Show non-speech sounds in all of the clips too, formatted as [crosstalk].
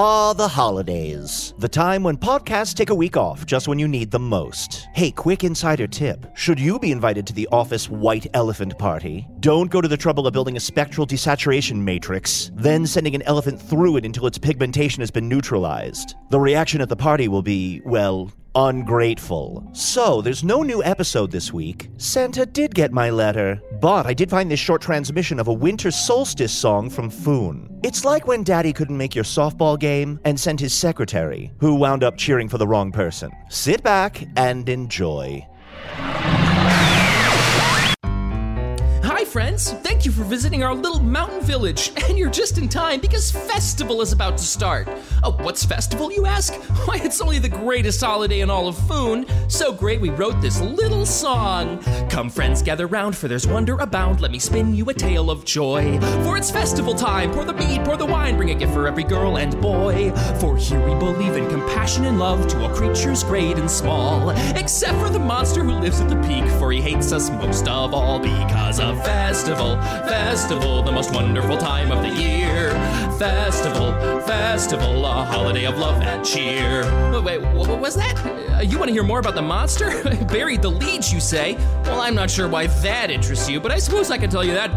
Ah, the holidays. The time when podcasts take a week off just when you need them most. Hey, quick insider tip. Should you be invited to the office white elephant party, don't go to the trouble of building a spectral desaturation matrix, then sending an elephant through it until its pigmentation has been neutralized. The reaction at the party will be, well, ungrateful. So, there's no new episode this week. Santa did get my letter, but I did find this short transmission of a winter solstice song from Foon. It's like when daddy couldn't make your softball game and sent his secretary, who wound up cheering for the wrong person. Sit back and enjoy. Friends! Thank you for visiting our little mountain village. [laughs] And you're just in time because Festival is about to start. Oh, what's Festival, you ask? [laughs] Why, it's only the greatest holiday in all of Foon. So great, we wrote this little song. Come, friends, gather round, for there's wonder abound. Let me spin you a tale of joy. For it's festival time. Pour the mead, pour the wine, bring a gift for every girl and boy. For here we believe in compassion and love to all creatures great and small. Except for the monster who lives at the peak, for he hates us most of all because of festival, festival, festival, the most wonderful time of the year. Festival, festival, a holiday of love and cheer. Wait, what was that? Uh, you want to hear more about the monster? [laughs] Buried the lead, you say? Well, I'm not sure why that interests you, but I suppose I can tell you that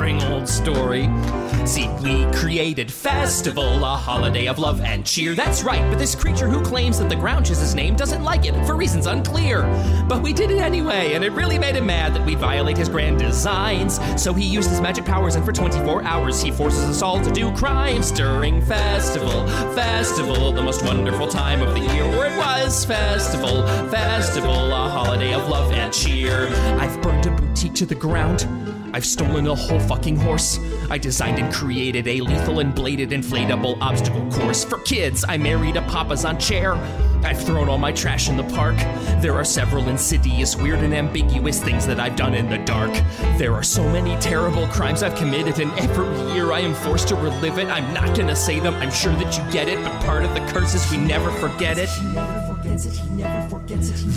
boring old story. See, we created Festival, a holiday of love and cheer. That's right, but this creature who claims that the Grouch is his name doesn't like it for reasons unclear. But we did it anyway, and it really made him mad that we violate his grand designs. So he used his magic powers, and for 24 hours he forces us all to do crimes during festival. Festival, the most wonderful time of the year. It was festival, festival, a holiday of love and cheer. I've burned a boutique to the ground. I've stolen a whole fucking horse. I designed and created a lethal and bladed inflatable obstacle course for kids. I married a papasan chair. I've thrown all my trash in the park. There are several insidious, weird, and ambiguous things that I've done in the dark. There are so many terrible crimes I've committed, and every year I am forced to relive it. I'm not gonna say them, I'm sure that you get it, but part of the curse is we never forget it.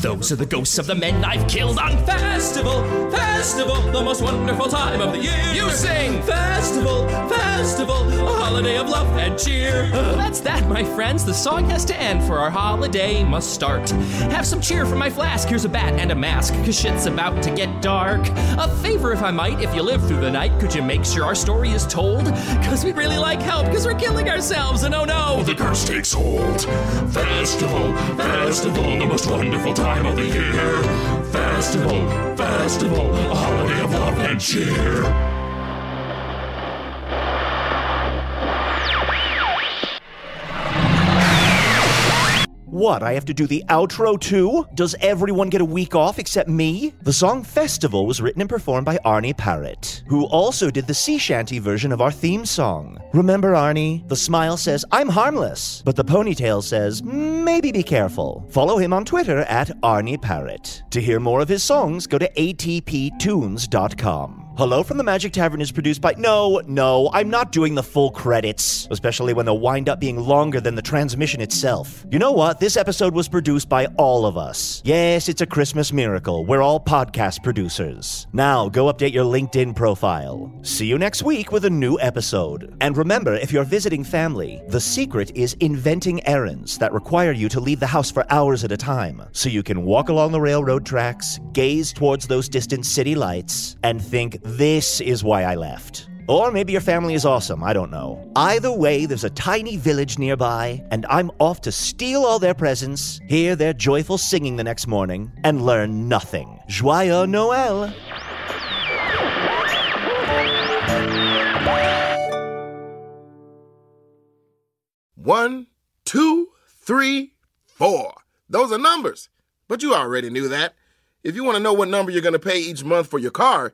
Those are the ghosts of the men I've killed on Festival, Festival, the most wonderful time of the year. You sing Festival, Festival, a holiday of love and cheer. That's that, my friends. The song has to end for our holiday must start. Have some cheer from my flask. Here's a bat and a mask, cause shit's about to get dark. A favor, if I might, if you live through the night, could you make sure our story is told? Cause we'd really like help, cause we're killing ourselves, and oh no! The curse takes hold. Festival, festival, the most wonderful time of the year. Festival, festival, a holiday of love and cheer. What, I have to do the outro too? Does everyone get a week off except me? The song Festival was written and performed by Arne Parrott, who also did the sea shanty version of our theme song. Remember Arne? The smile says, I'm harmless, but the ponytail says, maybe be careful. Follow him on Twitter at Arne Parrott. To hear more of his songs, go to atptunes.com. Hello from the Magic Tavern is produced by. No, no, I'm not doing the full credits, especially when they'll wind up being longer than the transmission itself. You know what? This episode was produced by all of us. Yes, it's a Christmas miracle. We're all podcast producers. Now, go update your LinkedIn profile. See you next week with a new episode. And remember, if you're visiting family, the secret is inventing errands that require you to leave the house for hours at a time so you can walk along the railroad tracks, gaze towards those distant city lights, and think, this is why I left. Or maybe your family is awesome, I don't know. Either way, there's a tiny village nearby, and I'm off to steal all their presents, hear their joyful singing the next morning, and learn nothing. Joyeux Noël! One, two, three, four. Those are numbers. But you already knew that. If you want to know what number you're going to pay each month for your car,